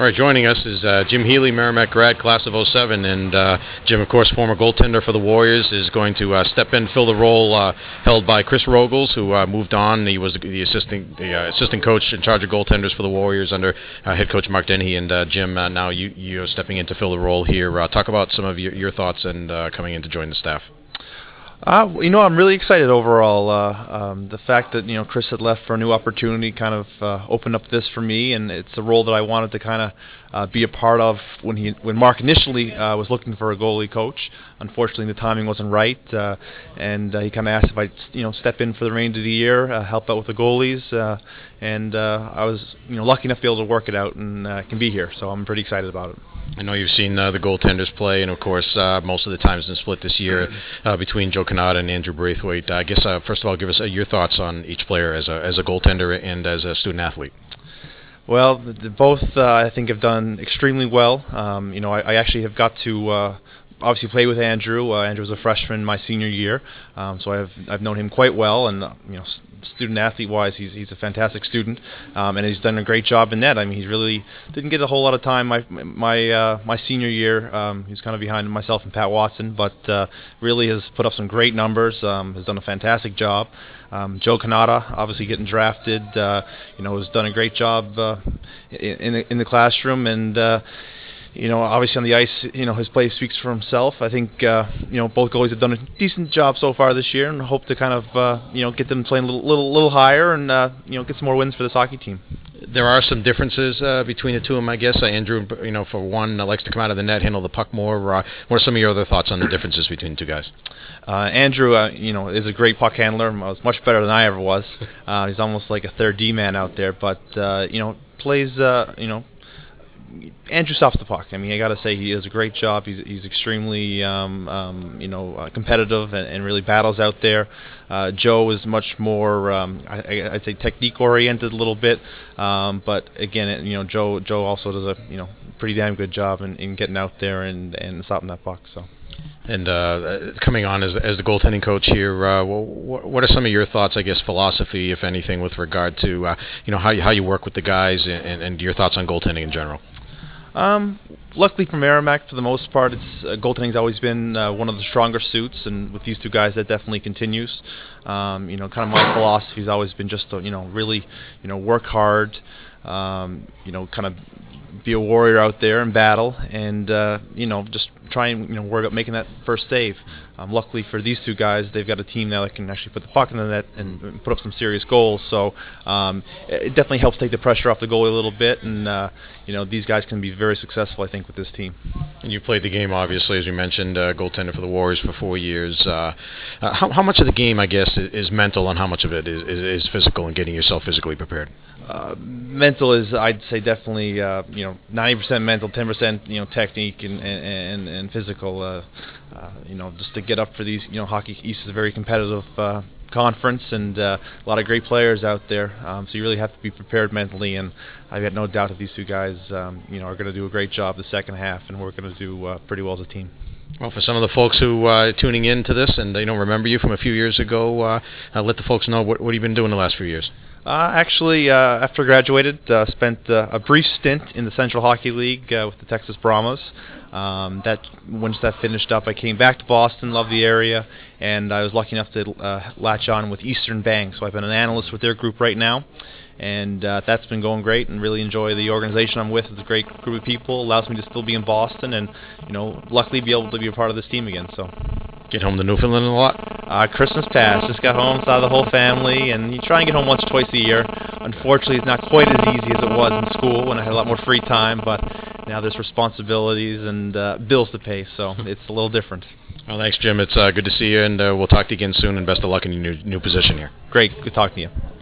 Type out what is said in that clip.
All right, joining us is uh, Jim Healy, Merrimack grad, class of 07, and uh, Jim, of course, former goaltender for the Warriors, is going to uh, step in, fill the role uh, held by Chris Rogels, who uh, moved on. He was the assistant the uh, assistant coach in charge of goaltenders for the Warriors under head coach Mark Dennehy, and Jim, now you you're stepping in to fill the role here. talk about some of your, your thoughts and coming in to join the staff. Uh, you know, I'm really excited overall. Uh, um, the fact that you know Chris had left for a new opportunity kind of uh, opened up this for me, and it's a role that I wanted to kind of uh, be a part of when he when Mark initially uh, was looking for a goalie coach. Unfortunately, the timing wasn't right, uh, and he kind of asked if I'd you know step in for the remainder of the year, help out with the goalies, and I was you know lucky enough to be able to work it out and can be here. So I'm pretty excited about it. I know you've seen uh, the goaltenders play, and of course, uh, most of the time has been split this year uh, between Joe Cannata and Andrew Braithwaite. I guess uh, first of all, give us uh, your thoughts on each player as a as a goaltender and as a student athlete. Well, the, the both uh, I think have done extremely well. Um, you know, I, I, actually have got to obviously played with Andrew. Uh, Andrew was a freshman my senior year, um, so I've I've known him quite well, and uh, you know, student athlete wise, he's he's a fantastic student, um, and he's done a great job in that. I mean, he really didn't get a whole lot of time my my uh, my senior year. Um, he's kind of behind myself and Pat Watson, but uh, really has put up some great numbers. Um, has done a fantastic job. Um, Joe Cannata, obviously getting drafted, uh, you know, has done a great job uh, in the in the classroom and you know, obviously on the ice, you know, his play speaks for himself. I think, uh, you know, both goalies have done a decent job so far this year, and hope to kind of, uh, you know, get them playing a little, little, little higher, and uh, you know, get some more wins for this hockey team. There are some differences uh, between the two of them, I guess. Uh, Andrew, you know, for one, likes to come out of the net, handle the puck more. Uh, what are some of your other thoughts on the differences between the two guys? Andrew, you know, is a great puck handler. Was much better than I ever was. he's almost like a third D man out there, but you know, plays, you know Andrew stops the puck. I mean, I got to say he does a great job. He's he's extremely um, um, you know uh, competitive and, and, really battles out there. Uh, Joe is much more um, I, would say technique oriented a little bit, um, but again, you know Joe Joe also does a you know pretty damn good job in, in getting out there and, and stopping that puck. So. And uh, coming on as, as the goaltending coach here, uh, what, what are some of your thoughts, I guess, philosophy, if anything, with regard to uh, you know how you, how you work with the guys and, and your thoughts on goaltending in general? Um, luckily for Merrimack, for the most part, it's uh, goaltending's always been uh, one of the stronger suits, and with these two guys, that definitely continues. Um, you know, kind of my philosophy's always been just to, you know, really, you know, work hard. Um, you know, kind of be a warrior out there and battle, and uh, you know, just try and you know work up making that first save. Um, luckily for these two guys, they've got a team now that can actually put the puck in the net and put up some serious goals. So um, it definitely helps take the pressure off the goalie a little bit, and uh, you know these guys can be very successful, I think, with this team. And you played the game, obviously, as we mentioned, uh, goaltender for the Warriors for four years. Uh, uh, how, how, much of the game, I guess, is, is mental, and how much of it is, is, is physical and getting yourself physically prepared? Uh, mental is, I'd say, definitely uh, you know 90% mental, 10% you know technique and and, and physical. Uh, uh, you know, just to get up for these. You know, Hockey East is a very competitive uh, conference and uh, a lot of great players out there. Um, so you really have to be prepared mentally. And I've got no doubt that these two guys, um, you know, are going to do a great job the second half, and we're going to do pretty well as a team. Well, for some of the folks who are tuning in to this and they don't remember you from a few years ago, let the folks know what, what have been doing the last few years. Uh, actually, uh, after graduated, uh, spent uh, a brief stint in the Central Hockey League uh, with the Texas Brahmas. Um, that once that finished up, I came back to Boston, loved the area, and I was lucky enough to uh, latch on with Eastern Bank. So I've been an analyst with their group right now, and that's been going great. And really enjoy the organization I'm with. It's a great group of people. Allows me to still be in Boston, and you know, luckily be able to be a part of this team again. So. Get home to Newfoundland a lot? Uh, Christmas past. Just got home, saw the whole family, and you try and get home once or twice a year. Unfortunately, it's not quite as easy as it was in school when I had a lot more free time, but now there's responsibilities and uh, bills to pay, so it's a little different. Well, thanks, Jim. It's uh, good to see you, and uh, we'll talk to you again soon, and best of luck in your new, new position here. Great. Good talking to you.